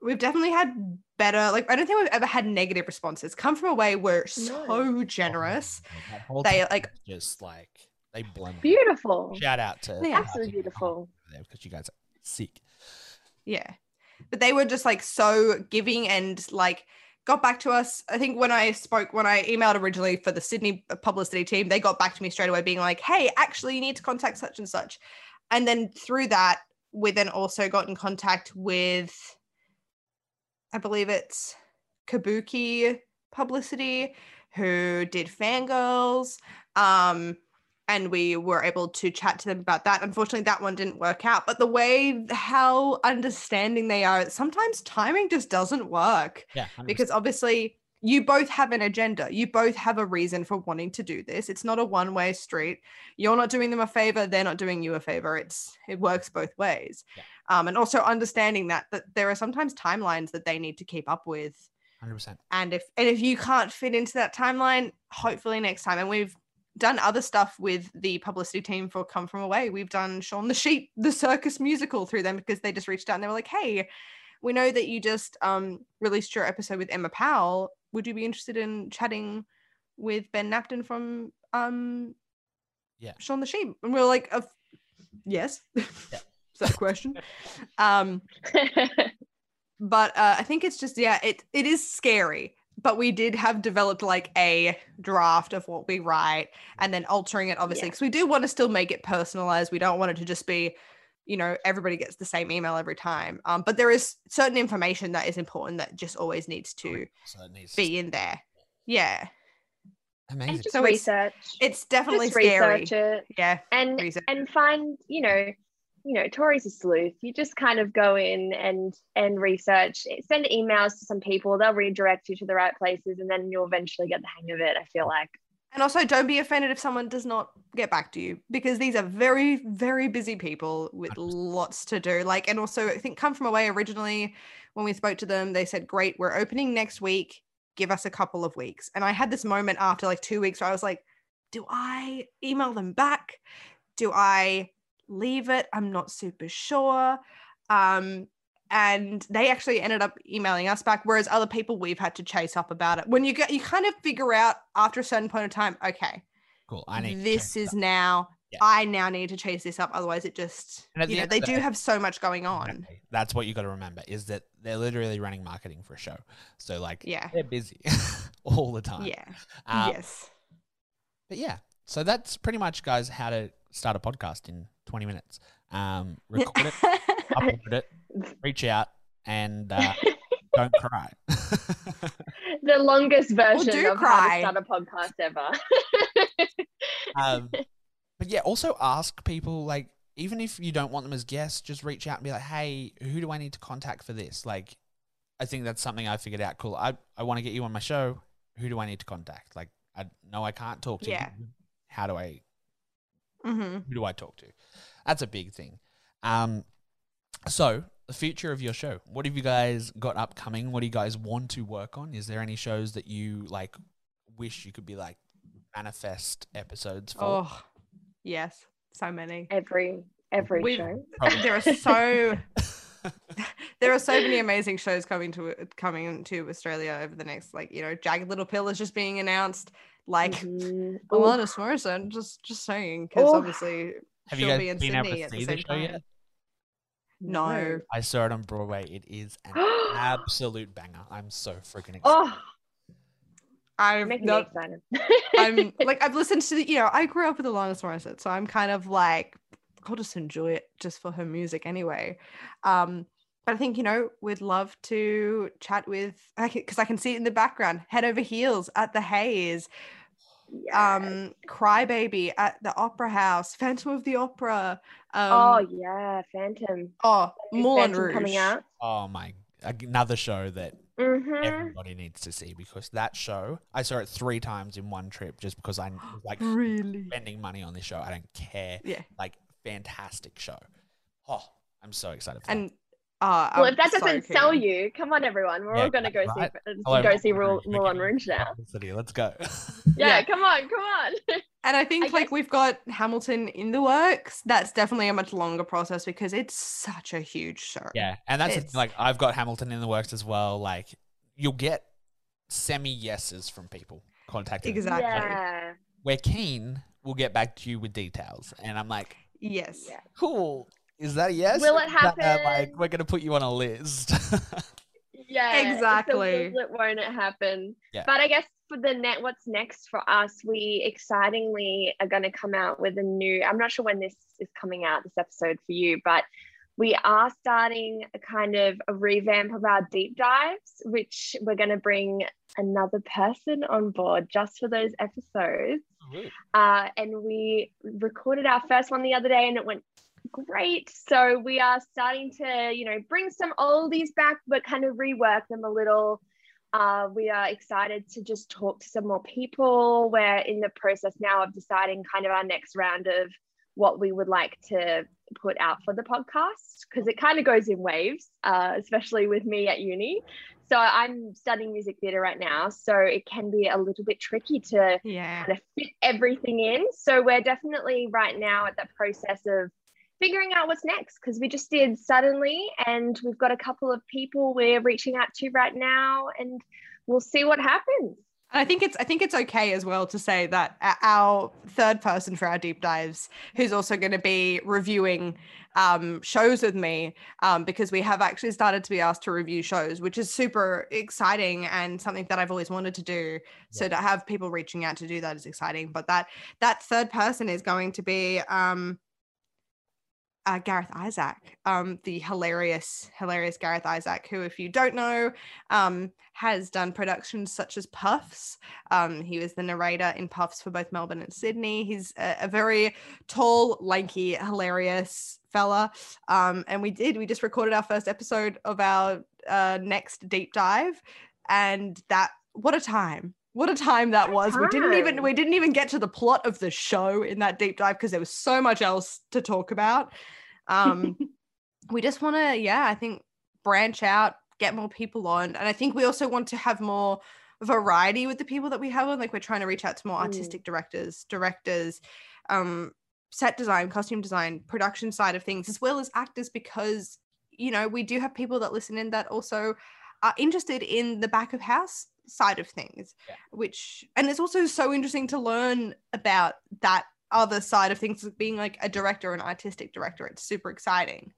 F: we've definitely had better, like, I don't think we've ever had negative responses. Come from away were so generous.
E: That whole
F: They,
E: team
F: like-
E: just like they blend.
D: Beautiful.
E: Shout out to
F: Yeah.
D: Absolutely beautiful.
E: because you guys are sick.
F: Yeah. But they were just like so giving and like got back to us. I think when I spoke, when I emailed originally for the Sydney publicity team, they got back to me straight away being like, hey, actually, you need to contact such and such. And then through that, we then also got in contact with, I believe it's Kabuki publicity, who did fangirls. Um, and we were able to chat to them about that. Unfortunately, that one didn't work out. But the way how understanding they are, sometimes timing just doesn't work
E: Yeah,
F: because obviously you both have an agenda. You both have a reason for wanting to do this. It's not a one-way street. You're not doing them a favor, they're not doing you a favor. It's it works both ways.
E: Yeah.
F: Um, and also understanding that that there are sometimes timelines that they need to keep up with.
E: 100%.
F: And if and if you can't fit into that timeline, hopefully next time. And we've done other stuff with the publicity team for Come From Away. We've done Shaun the Sheep, the circus musical through them because they just reached out and they were like, hey, we know that you just um, released your episode with Emma Powell. Would you be interested in chatting with Ben Napton from um,
E: Yeah.
F: Shaun the Sheep? And we are like, of yes. Is that a question? um, but uh, I think it's just yeah, it it is scary. But we did have developed like a draft of what we write, and then altering it obviously
D: Yeah.
F: because we do want to still make it personalized. We don't want it to just be, you know, everybody gets the same email every time. Um, but there is certain information that is important that just always needs to
E: So needs
F: be in there. Yeah,
E: amazing.
D: and just
F: So it's-
D: research.
F: it's definitely
D: just
F: scary.
D: research it
F: Yeah,
D: and
F: research.
D: and find you know you know tori's a sleuth you just kind of go in and and research send emails to some people they'll redirect you to the right places and then you'll eventually get the hang of it i feel like
F: And also, don't be offended if someone does not get back to you because these are very, very busy people with lots to do. Like, and also, I think Come From Away originally, when we spoke to them, they said, Great, we're opening next week. Give us a couple of weeks. And I had this moment after like two weeks where I was like, Do I email them back? Do I leave it? I'm not super sure. Um, and they actually ended up emailing us back whereas other people we've had to chase up about it when you get you kind of figure out after a certain point of time okay
E: cool. I need
F: this is now
E: Yeah.
F: i now need to chase this up otherwise it just you
E: the
F: know they
E: the
F: do
E: day-
F: have so much going on
E: That's what you got to remember is that they're literally running marketing for a show. So like
F: yeah
E: they're busy all the time.
F: yeah
E: Um,
F: yes
E: But yeah, so that's pretty much, guys, how to start a podcast in 20 minutes. Um, record it, upload it, reach out, and uh, don't cry.
D: the longest version
F: do
D: of how
F: cry.
D: to start a podcast ever
E: um, but yeah, also ask people like, even if you don't want them as guests, just reach out and be like, hey, who do I need to contact for this? Like, I think that's something I figured out. Cool. I, I want to get you on my show. Who do I need to contact? Like, I know I can't talk to
F: Yeah.
E: you. How do I
F: hmm
E: who do I talk to? That's a big thing. Um, so the future of your show. What have you guys got upcoming? What do you guys want to work on? Is there any shows that you like wish you could be like manifest episodes for?
F: oh yes so many
D: every every
F: We've-
D: show
E: Probably.
F: there are so there are so many amazing shows coming to coming to Australia over the next like you know Jagged Little Pill is just being announced like
D: Mhm.
F: Alanis Morissette just just saying because obviously
E: have you
F: she'll
E: guys
F: be in
E: been
F: Sydney at the same
E: show yet?
F: No.
E: I saw it on Broadway. It is an absolute banger. I'm so freaking excited.
D: oh
F: I'm
D: making
F: not I'm like I've listened to the you know I grew up with Alanis Morissette so I'm kind of like I'll just enjoy it just for her music anyway um but I think you know we'd love to chat with because I can see it in the background head over heels at the Hayes
D: Yes.
F: um Crybaby at the Opera House Phantom of the Opera um
D: oh yeah phantom
F: oh Moulin
D: Phantom
F: Rouge
D: coming out
E: Oh my! Another show that
D: hmm
E: everybody needs to see because that show I saw it three times in one trip just because I was like
F: really
E: spending money on this show. I don't care.
F: yeah
E: Like fantastic show. Oh, I'm so excited for
F: and uh
D: well
F: I'm
D: if that
F: so
D: doesn't sell you come on everyone we're
E: Yeah,
D: all gonna go
E: right.
D: see
E: Hello,
D: go see
E: Moulin
D: Rule-
E: Rouge.
D: Moulin Rouge now
E: Publicity, Let's go.
D: yeah,
F: Yeah.
D: come on come on
F: And I think
D: I
F: like
D: guess-
F: we've got Hamilton in the works. That's definitely a much longer process because it's such a huge show.
E: yeah, and that's thing,
F: It's-
E: like I've got Hamilton in the works as well. Like you'll get semi yeses from people contacting. us.
F: Exactly.
D: yeah
E: We're keen. We'll get back to you with details. And I'm like,
F: Yes.
D: Yeah.
E: cool. Is that a yes?
D: Will
E: Or
D: it
E: is that, uh,
D: happen?
E: like we're gonna put you on a list.
D: Yeah, it's a
F: Exactly.
D: will it, won't it happen?
E: Yeah.
D: But I guess for the net, what's next for us? We excitingly are going to come out with a new. I'm not sure when this is coming out, this episode for you, but we are starting a kind of a revamp of our deep dives, which we're going to bring another person on board just for those episodes. Uh, and we recorded our first one the other day, and it went great. So we are starting to, you know, bring some oldies back, but kind of rework them a little. Uh, we are excited to just talk to some more people. We're in the process now of deciding kind of our next round of what we would like to put out for the podcast because it kind of goes in waves, uh, especially with me at uni. So I'm studying music theatre right now, so it can be a little bit tricky to
F: Yeah.
D: kind of fit everything in. So we're definitely right now at that process of figuring out what's next because we just did suddenly, and we've got a couple of people we're reaching out to right now, and we'll see what happens.
F: And I think it's I think it's okay as well to say that our third person for our deep dives, who's also going to be reviewing um, shows with me, um, because we have actually started to be asked to review shows, which is super exciting and something that I've always wanted to do. So to have people reaching out to do that is exciting. But that that third person is going to be um, uh, Gareth Isaac, um, the hilarious, hilarious Gareth Isaac, who, if you don't know, um, has done productions such as Puffs. Um, he was the narrator in Puffs for both Melbourne and Sydney. He's a, a very tall, lanky, hilarious fella. Um, and we did, we just recorded our first episode of our uh, next deep dive. And that, what a time. What a time that was. We didn't even we didn't even get to the plot of the show in that deep dive because there was so much else to talk about. Um, we just want to, yeah, I think branch out, get more people on. And I think we also want to have more variety with the people that we have on. Like we're trying to reach out to more
D: Mm.
F: artistic directors, directors, um, set design, costume design, production side of things, as well as actors, because you know, we do have people that listen in that also are interested in the back of house side of things, which and it's also so interesting to learn about that other side of things being like a director an artistic director it's super exciting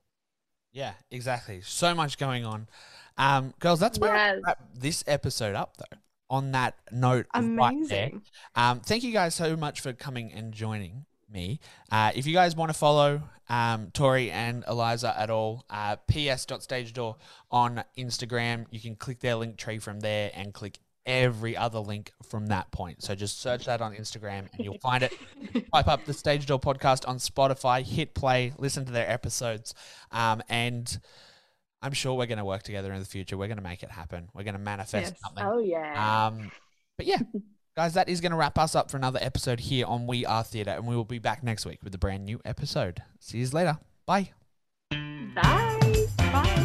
E: Yeah, exactly. So much going on. Um, girls, that's where
D: Yes.
E: wrap this episode up, though. On that note, right there.
F: amazing
E: Um, thank you guys so much for coming and joining me. Uh, if you guys want to follow um, Tori and Eliza at all, uh, ps.stagedoor on Instagram, you can click their link tree from there and click every other link from that point. So just search that on Instagram and you'll find it. Pipe up the Stage Door podcast on Spotify, hit play, listen to their episodes, um, and I'm sure we're going to work together in the future. We're going to make it happen. We're going to manifest
F: Yes.
E: something.
D: Oh yeah.
E: Um, but yeah, guys, that is going to wrap us up for another episode here on We Are Theatre, and we will be back next week with a brand new episode. See you later. Bye.
D: Bye.
F: bye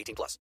G: 18 plus.